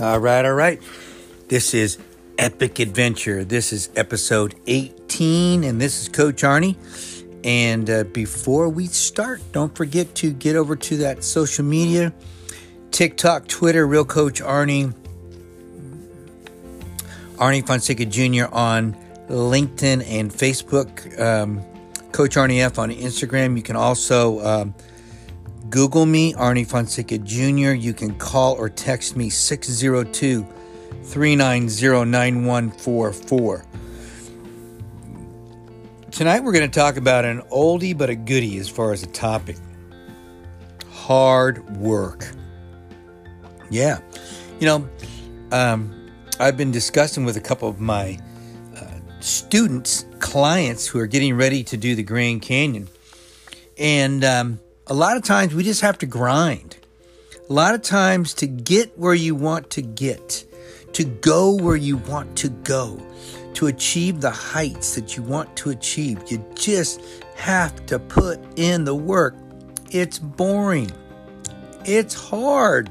All right, all right. This is Epic Adventure. This is episode 18, and this is Coach Arnie. And uh, before we start, don't forget to get over to that social media TikTok, Twitter, Real Coach Arnie, Arnie Fonseca Jr. on LinkedIn and Facebook, um, Coach Arnie F on Instagram. You can also. Um, Google me, Arnie Fonseca Jr. You can call or text me 602 390 9144. Tonight we're going to talk about an oldie but a goodie as far as a topic hard work. Yeah. You know, um, I've been discussing with a couple of my uh, students, clients who are getting ready to do the Grand Canyon. And um, a lot of times we just have to grind. A lot of times to get where you want to get, to go where you want to go, to achieve the heights that you want to achieve, you just have to put in the work. It's boring. It's hard.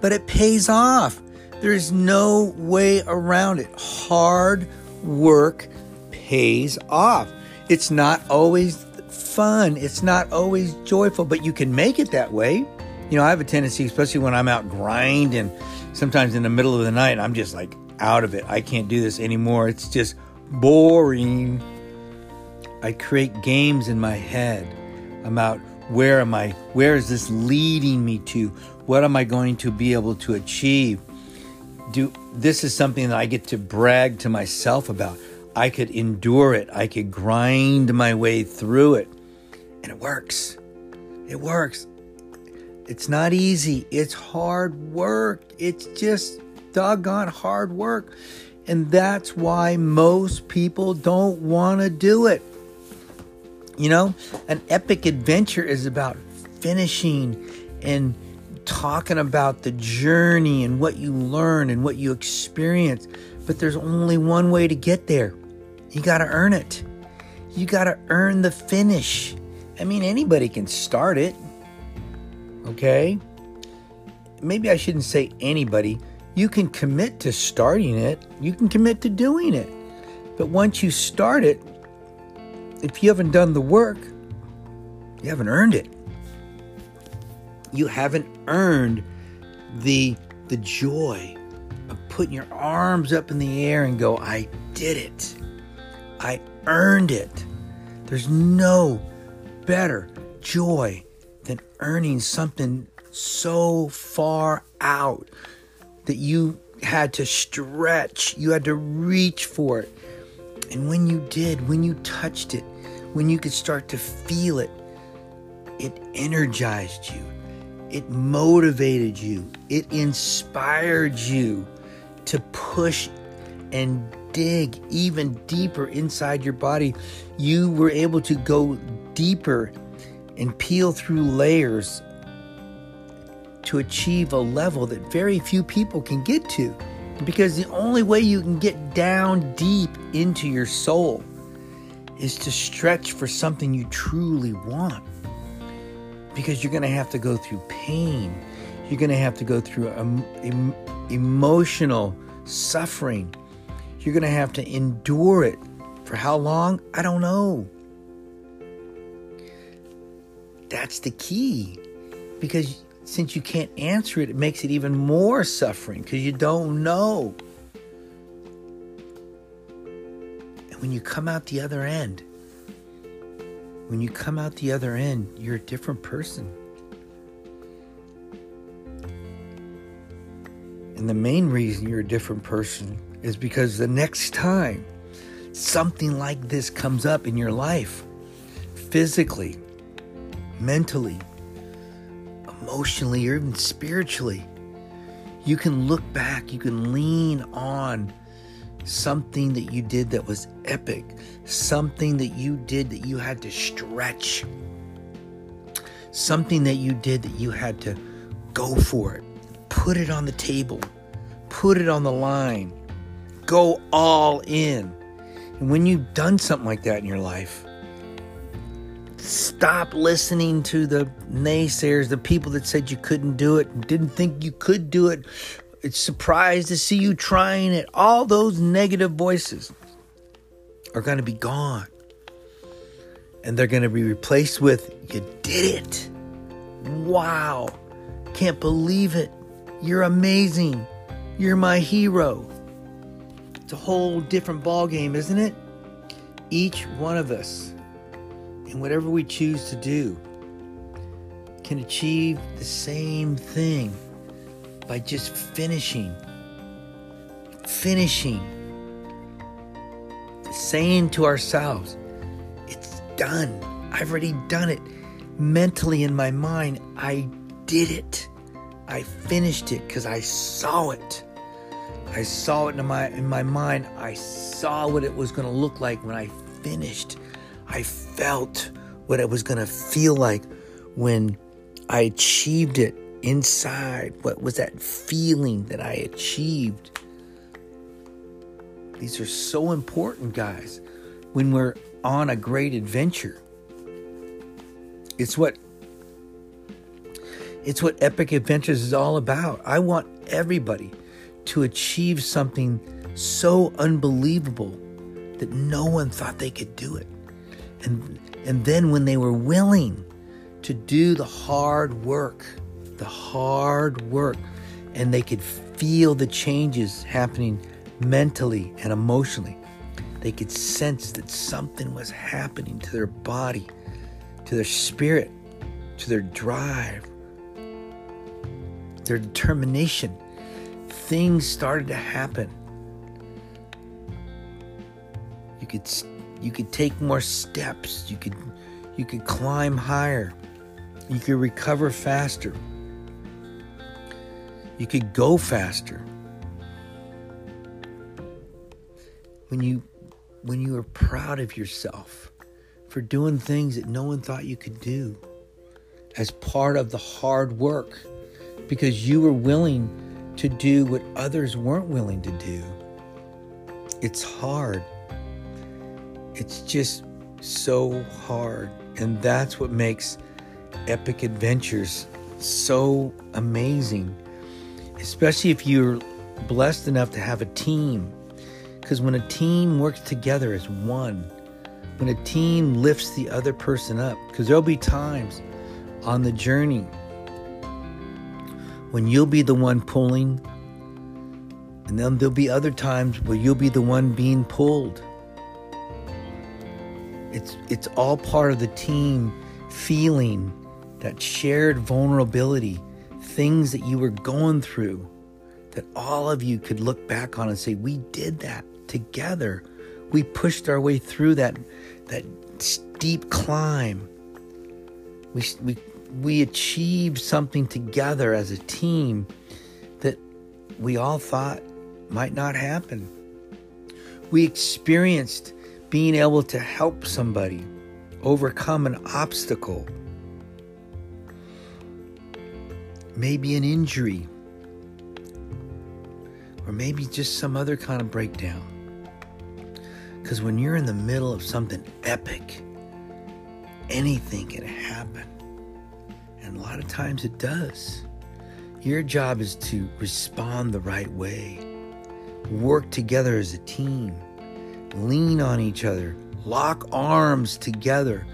But it pays off. There's no way around it. Hard work pays off. It's not always fun. It's not always joyful, but you can make it that way. You know, I have a tendency, especially when I'm out grinding, sometimes in the middle of the night, I'm just like out of it. I can't do this anymore. It's just boring. I create games in my head about where am I? Where is this leading me to? What am I going to be able to achieve? Do this is something that I get to brag to myself about. I could endure it. I could grind my way through it. And it works. It works. It's not easy. It's hard work. It's just doggone hard work. And that's why most people don't want to do it. You know, an epic adventure is about finishing and talking about the journey and what you learn and what you experience. But there's only one way to get there you got to earn it. You got to earn the finish. I mean, anybody can start it. Okay? Maybe I shouldn't say anybody. You can commit to starting it, you can commit to doing it. But once you start it, if you haven't done the work, you haven't earned it. You haven't earned the the joy of putting your arms up in the air and go, I did it. I earned it. There's no better joy than earning something so far out that you had to stretch, you had to reach for it. And when you did, when you touched it, when you could start to feel it, it energized you, it motivated you, it inspired you to push and dig even deeper inside your body, you were able to go deeper and peel through layers to achieve a level that very few people can get to. Because the only way you can get down deep into your soul is to stretch for something you truly want. Because you're going to have to go through pain. You're going to have to go through um, emotional suffering you're going to have to endure it. For how long? I don't know. That's the key. Because since you can't answer it, it makes it even more suffering because you don't know. And when you come out the other end, when you come out the other end, you're a different person. And the main reason you're a different person is because the next time something like this comes up in your life, physically, mentally, emotionally, or even spiritually, you can look back, you can lean on something that you did that was epic, something that you did that you had to stretch, something that you did that you had to go for it, put it on the table, put it on the line go all in. And when you've done something like that in your life, Stop listening to the naysayers, the people that said you couldn't do it, didn't think you could do it. It's surprised to see you trying it. All those negative voices are going to be gone. And they're going to be replaced with, You did it. Wow. Can't believe it. You're amazing. You're my hero. It's a whole different ball game, isn't it? Each one of us and whatever we choose to do can achieve the same thing by just finishing. Finishing. Saying to ourselves, it's done. I've already done it. Mentally in my mind, I did it. I finished it because I saw it. I saw it in my in my mind. I saw what it was going to look like when I finished. I felt what it was going to feel like when I achieved it inside. What was that feeling that I achieved? These are so important, guys, when we're on a great adventure. It's what it's what Epic Adventures is all about. I want everybody to achieve something so unbelievable that no one thought they could do it. And, and then when they were willing to do the hard work, the hard work, and they could feel the changes happening mentally and emotionally, they could sense that something was happening to their body, to their spirit, to their drive, their determination. Things started to happen. You could you could take more steps. You could you could climb higher. You could recover faster. You could go faster. When you when you are proud of yourself for doing things that no one thought you could do as part of the hard work because you were willing to do what others weren't willing to do. It's hard. It's just so hard. And that's what makes epic adventures so amazing, especially if you're blessed enough to have a team. Because when a team works together as one, when a team lifts the other person up, because there'll be times on the journey when you'll be the one pulling, and then there'll be other times where you'll be the one being pulled. It's it's all part of the team feeling that shared vulnerability, things that you were going through that all of you could look back on and say we did that together. We pushed our way through that that steep climb. We we we achieved something together as a team that we all thought might not happen. We experienced being able to help somebody overcome an obstacle, maybe an injury, or maybe just some other kind of breakdown. Because when you're in the middle of something epic, anything can happen. And a lot of times it does. Your job is to respond the right way, work together as a team lean on each other, lock arms together.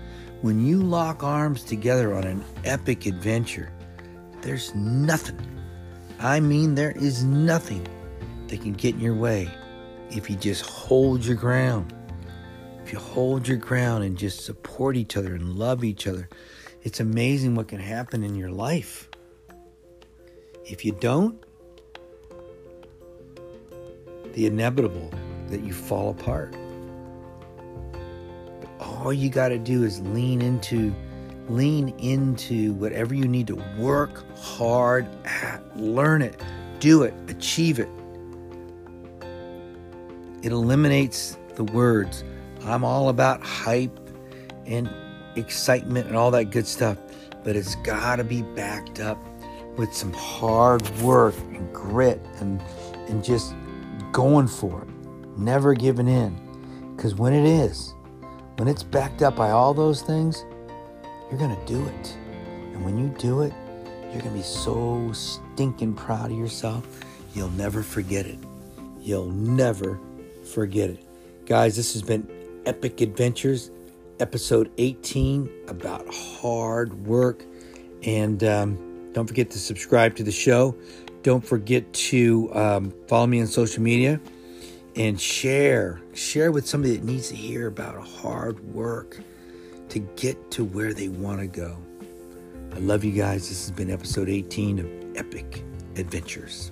When you lock arms together on an epic adventure, there's nothing, I mean, there is nothing that can get in your way if you just hold your ground. If you hold your ground and just support each other and love each other, it's amazing what can happen in your life. If you don't, the inevitable that you fall apart. But all you got to do is lean into lean into whatever you need to work hard at. Learn it, do it, achieve it. It eliminates the words. I'm all about hype and excitement and all that good stuff, but it's got to be backed up with some hard work and grit and and just going for it never giving in. Because when it is, when it's backed up by all those things, you're going to do it. And when you do it, you're going to be so stinking proud of yourself, you'll never forget it. You'll never forget it. Guys, this has been Epic Adventures, episode 18 about hard work. And um, don't forget to subscribe to the show. Don't forget to um, follow me on social media and share. Share with somebody that needs to hear about hard work to get to where they want to go. I love you guys. This has been episode 18 of Epic Adventures.